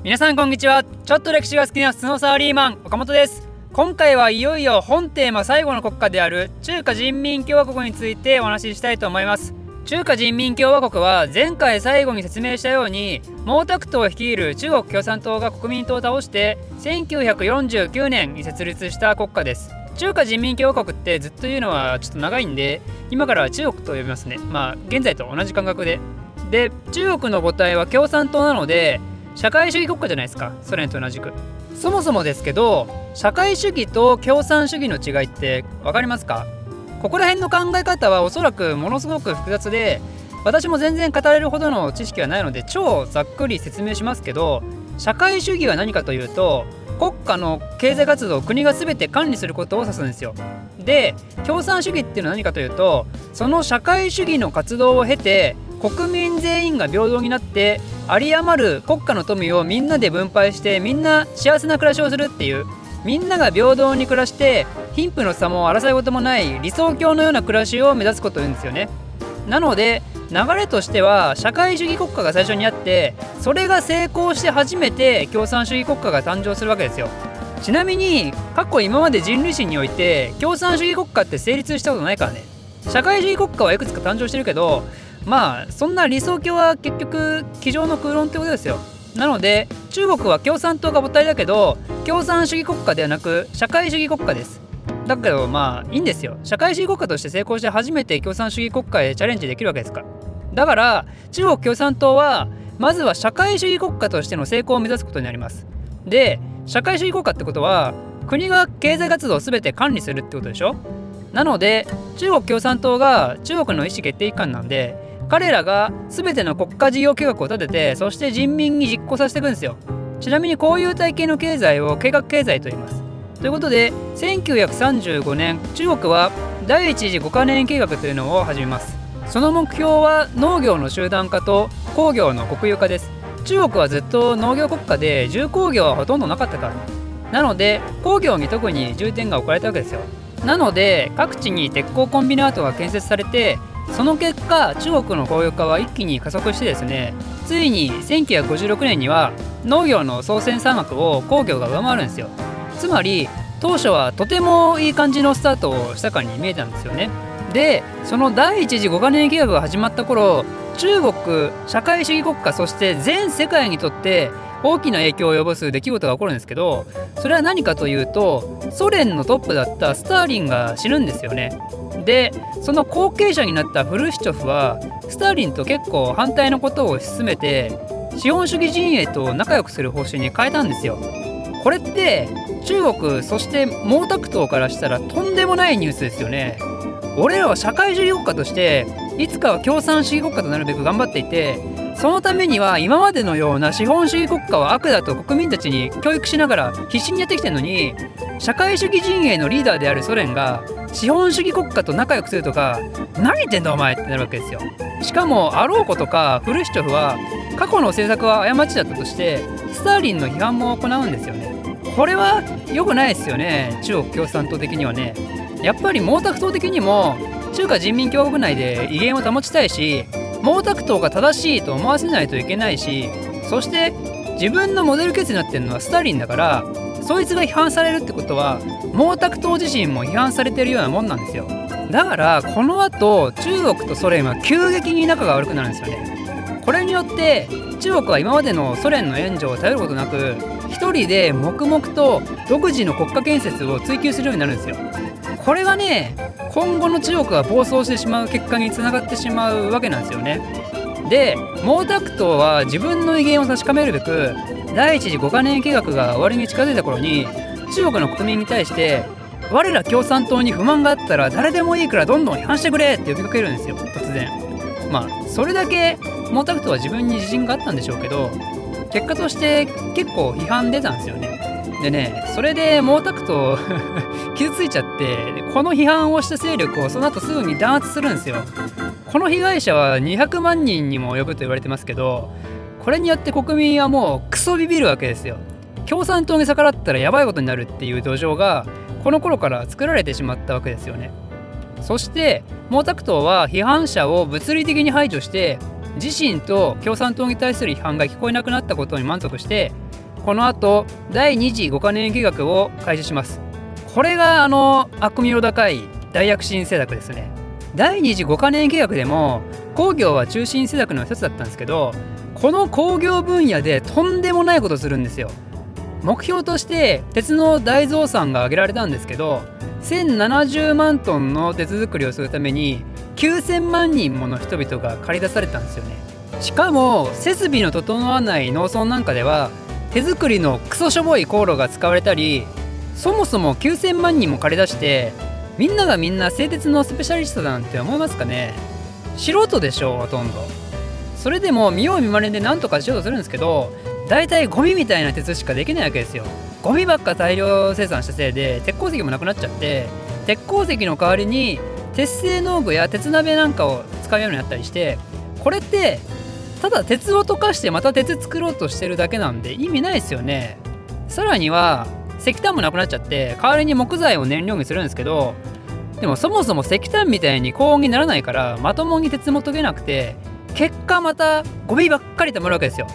皆さんこんにちは。ちょっと歴史が好きなスノーサーリーマン岡本です。今回はいよいよ本テーマ最後の国家である中華人民共和国についてお話ししたいと思います。中華人民共和国は前回最後に説明したように毛沢東率いる中国共産党が国民党を倒して1949年に設立した国家です。中華人民共和国ってずっと言うのはちょっと長いんで今からは中国と呼びますね。まあ現在と同じ感覚で。で中国の母体は共産党なので社会主義国家じゃないですか。ソ連と同じく。そもそもですけど社会主義と共産主義の違いって分かりますか？ここら辺の考え方はおそらくものすごく複雑で私も全然語れるほどの知識はないので超ざっくり説明しますけど社会主義は何かというと国家の経済活動を国が全て管理することを指すんですよ。で共産主義っていうのは何かというとその社会主義の活動を経て国民全員が平等になって有り余る国家の富をみんなで分配してみんな幸せな暮らしをするっていうみんなが平等に暮らして貧富の差も争い事もない理想郷のような暮らしを目指すことを言うんですよね。なので流れとしては社会主義国家が最初にあってそれが成功して初めて共産主義国家が誕生するわけですよ。ちなみに過去今まで人類史において共産主義国家って成立したことないからね。社会主義国家はいくつか誕生してるけどまあそんな理想郷は結局机上の空論ってことですよ。なので中国は共産党が母体だけど共産主義国家ではなく社会主義国家です。だけどまあいいんですよ。社会主義国家として成功して初めて共産主義国家へチャレンジできるわけですから。だから中国共産党はまずは社会主義国家としての成功を目指すことになります。で社会主義国家ってことは国が経済活動を全て管理するってことでしょ？なので中国共産党が中国の意思決定機関なんで彼らが全ての国家事業計画を立ててそして人民に実行させていくんですよ。ちなみにこういう体系の経済を計画経済と言います。ということで1935年中国は第一次5カ年計画というのを始めます。その目標は農業の集団化と工業の国有化です。中国はずっと農業国家で重工業はほとんどなかったから。なので工業に特に重点が置かれたわけですよ。なので各地に鉄鋼コンビナートが建設されてその結果中国の工業化は一気に加速してですねついに1956年には農業の総生産額を工業が上回るんですよ。つまり当初はとてもいい感じのスタートをしたかに見えたんですよね。でその第一次5カ年計画が始まった頃中国社会主義国家そして全世界にとって大きな影響を及ぼす出来事が起こるんですけどそれは何かというとソ連のトップだったスターリンが死ぬんですよね。でその後継者になったフルシチョフはスターリンと結構反対のことを進めて資本主義陣営と仲良くする方針に変えたんですよ。これって中国そして毛沢東からしたらとんでもないニュースですよね。俺らは社会主義国家としていつかは共産主義国家となるべく頑張っていてそのためには今までのような資本主義国家は悪だと国民たちに教育しながら必死にやってきてるのに社会主義陣営のリーダーであるソ連が資本主義国家と仲良くするとか何言ってんだお前ってなるわけですよ。しかもあろうことかフルシチョフは過去の政策は過ちだったとしてスターリンの批判も行うんですよね。これは良くないですよね中国共産党的にはね。やっぱり毛沢東的にも中華人民共和国内で威厳を保ちたいし毛沢東が正しいと思わせないといけないしそして自分のモデルケースになってるのはスターリンだからそいつが批判されるってことは毛沢東自身も批判されてるようなもんなんですよ。だからこの後中国とソ連は急激に仲が悪くなるんですよね。これによって中国は今までのソ連の援助を頼ることなく一人で黙々と独自の国家建設を追求するようになるんですよ。これがね今後の中国が暴走してしまう結果につながってしまうわけなんですよね。で毛沢東は自分の威厳を確かめるべく第一次5カ年計画が終わりに近づいた頃に中国の国民に対して我ら共産党に不満があったら誰でもいいからどんどん批判してくれって呼びかけるんですよ突然。まあそれだけ毛沢東は自分に自信があったんでしょうけど結果として結構批判出たんですよね。でねそれで毛沢東 傷ついちゃってこの批判をした勢力をその後すぐに弾圧するんですよ。この被害者は200万人にも及ぶと言われてますけどこれによって国民はもうクソビビるわけですよ。共産党に逆らったらやばいことになるっていう土壌がこの頃から作られてしまったわけですよね。そして毛沢東は批判者を物理的に排除して自身と共産党に対する批判が聞こえなくなったことに満足してこの後第2次5カ年計画を開始します。これがあの悪名高い大躍進政策ですね。第2次5カ年計画でも工業は中心政策の一つだったんですけどこの工業分野でとんでもないことするんですよ。目標として鉄の大増産が挙げられたんですけど1070万トンの鉄作りをするために9000万人もの人々が駆り出されたんですよね。しかも設備の整わない農村なんかでは手作りのクソしょぼい航路が使われたりそもそも9000万人も駆り出してみんながみんな製鉄のスペシャリストなんて思いますかね。素人でしょうほとんど。それでも見よう見まねで何とかしようとするんですけど大体ゴミみたいな鉄しかできないわけですよ。ゴミばっか大量生産したせいで鉄鉱石もなくなっちゃって鉄鉱石の代わりに鉄製農具や鉄鍋なんかを使うようになったりしてこれってただ鉄を溶かしてまた鉄作ろうとしてるだけなんで意味ないですよねさらには石炭もなくなっちゃって代わりに木材を燃料にするんですけどでもそもそも石炭みたいに高温にならないからまともに鉄も溶けなくて結果またゴミばっかりたまるわけですよ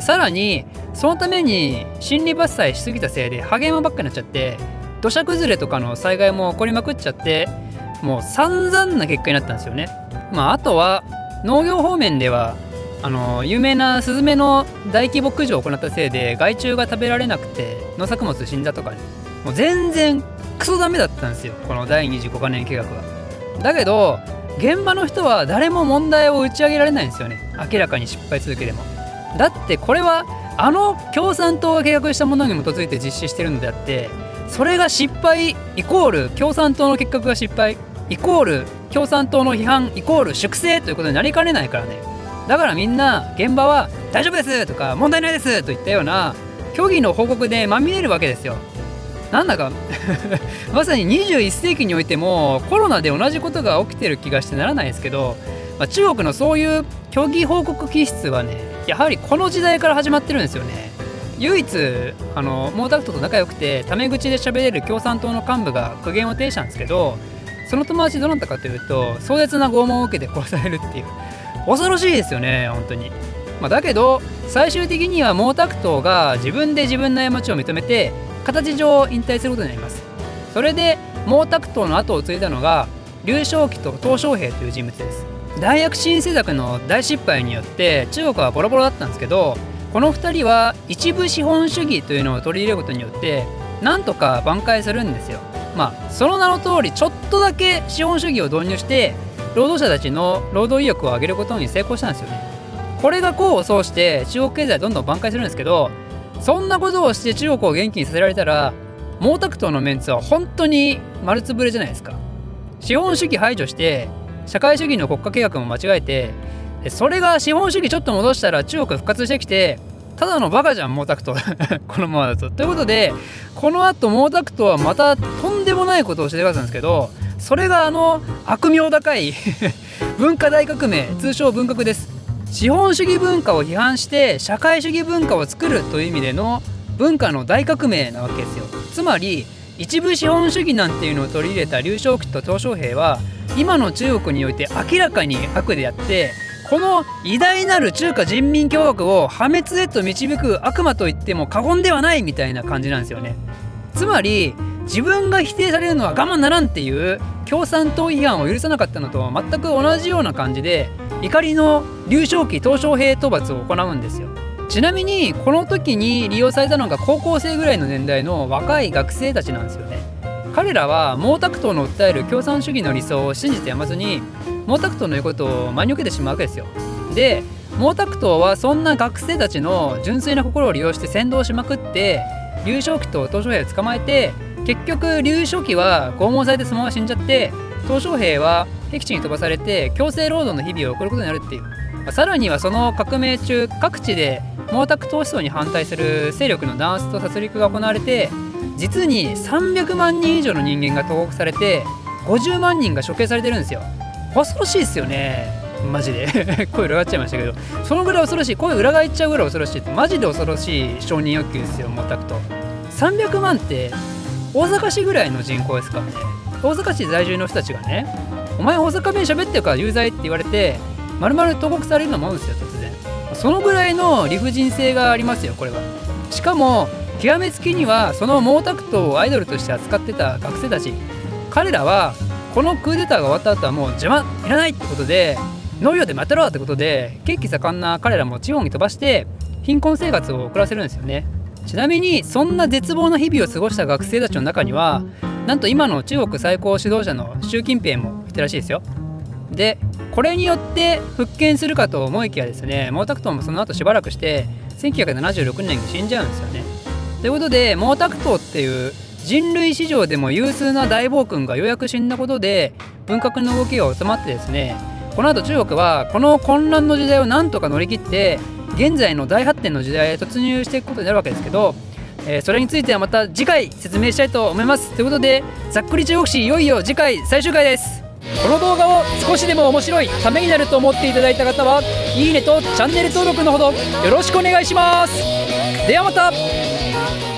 さらにそのために森林伐採しすぎたせいでハゲ山ばっかになっちゃって土砂崩れとかの災害も起こりまくっちゃってもう散々な結果になったんですよね。まあ、あとは農業方面ではあの有名なスズメの大規模駆除を行ったせいで害虫が食べられなくて農作物死んだとかもう全然クソダメだったんですよこの第25カ年計画は。だけど現場の人は誰も問題を打ち上げられないんですよね明らかに失敗続けても。だってこれはあの共産党が計画したものに基づいて実施してるのであってそれが失敗イコール共産党の結核が失敗イコール共産党の批判イコール粛清ということになりかねないからねだからみんな現場は大丈夫ですとか問題ないですといったような虚偽の報告でまみれるわけですよ。なんだか。まさに21世紀においてもコロナで同じことが起きてる気がしてならないですけど、まあ、中国のそういう虚偽報告気質はねやはりこの時代から始まってるんですよね。唯一あの毛沢東と仲良くてタメ口で喋れる共産党の幹部が苦言を呈したんですけどその友達どなたかというと壮絶な拷問を受けて殺されるっていう。恐ろしいですよね本当に、まあ、だけど最終的には毛沢東が自分で自分の過ちを認めて形上引退することになります。それで毛沢東の後を継いだのが劉少奇と鄧小平という人物です。大躍進政策の大失敗によって中国はボロボロだったんですけどこの2人は一部資本主義というのを取り入れることによってなんとか挽回するんですよ。まあその名の通りちょっとだけ資本主義を導入して労働者たちの労働意欲を上げることに成功したんですよね。これが功を奏して中国経済どんどん挽回するんですけどそんなことをして中国を元気にさせられたら毛沢東のメンツは本当に丸つぶれじゃないですか。資本主義排除して社会主義の国家計画も間違えてそれが資本主義ちょっと戻したら中国復活してきてただのバカじゃん毛沢東。このままだと。ということでこのあと毛沢東はまたとんでもないことをしてくださるんですけどそれがあの悪名高い 文化大革命通称文革です。資本主義文化を批判して社会主義文化を作るという意味での文化の大革命なわけですよ。つまり一部資本主義なんていうのを取り入れた劉少奇と鄧小平は今の中国において明らかに悪でやってこの偉大なる中華人民共和国を破滅へと導く悪魔と言っても過言ではないみたいな感じなんですよね。つまり自分が否定されるのは我慢ならんっていう共産党批判を許さなかったのと全く同じような感じで怒りの劉少奇鄧小平討伐を行うんですよちなみにこの時に利用されたのが高校生ぐらいの年代の若い学生たちなんですよね彼らは毛沢東の訴える共産主義の理想を信じてやまずに毛沢東の言うことを真に受けてしまうわけですよ。で毛沢東はそんな学生たちの純粋な心を利用して先導しまくって劉少奇と鄧小平を捕まえて結局劉少奇は拷問されてそのまま死んじゃって鄧小平は僻地に飛ばされて強制労働の日々を送ることになるっていう、さらにはその革命中各地で毛沢東思想に反対する勢力の弾圧と殺戮が行われて実に300万人以上の人間が投獄されて50万人が処刑されてるんですよ。恐ろしいですよね。マジで。声裏返っちゃいましたけど。そのぐらい恐ろしい。声裏返っちゃうぐらい恐ろしいって。マジで恐ろしい承認欲求ですよ毛沢東300万って大阪市ぐらいの人口ですからね。大阪市在住の人たちがねお前大阪弁喋ってるから有罪って言われて丸々投獄されるのもあるんですよ突然。そのぐらいの理不尽性がありますよこれは。しかも極めつきにはその毛沢東をアイドルとして扱ってた学生たち。彼らはこのクーデターが終わった後はもう邪魔いらないってことで農業で待てろってことで血気盛んな彼らも地方に飛ばして貧困生活を送らせるんですよね。ちなみにそんな絶望な日々を過ごした学生たちの中にはなんと今の中国最高指導者の習近平もいたらしいですよ。でこれによって復権するかと思いきやですね毛沢東もその後しばらくして1976年に死んじゃうんですよね。ということで毛沢東っていう人類史上でも有数な大暴君がようやく死んだことで文革の動きが収まってですねこの後中国はこの混乱の時代をなんとか乗り切って現在の大発展の時代へ突入していくことになるわけですけど、えー、それについてはまた次回説明したいと思います。ということでざっくり中国史いよいよ次回最終回です。この動画を少しでも面白いためになると思っていただいた方はいいねとチャンネル登録のほどよろしくお願いします。ではまた。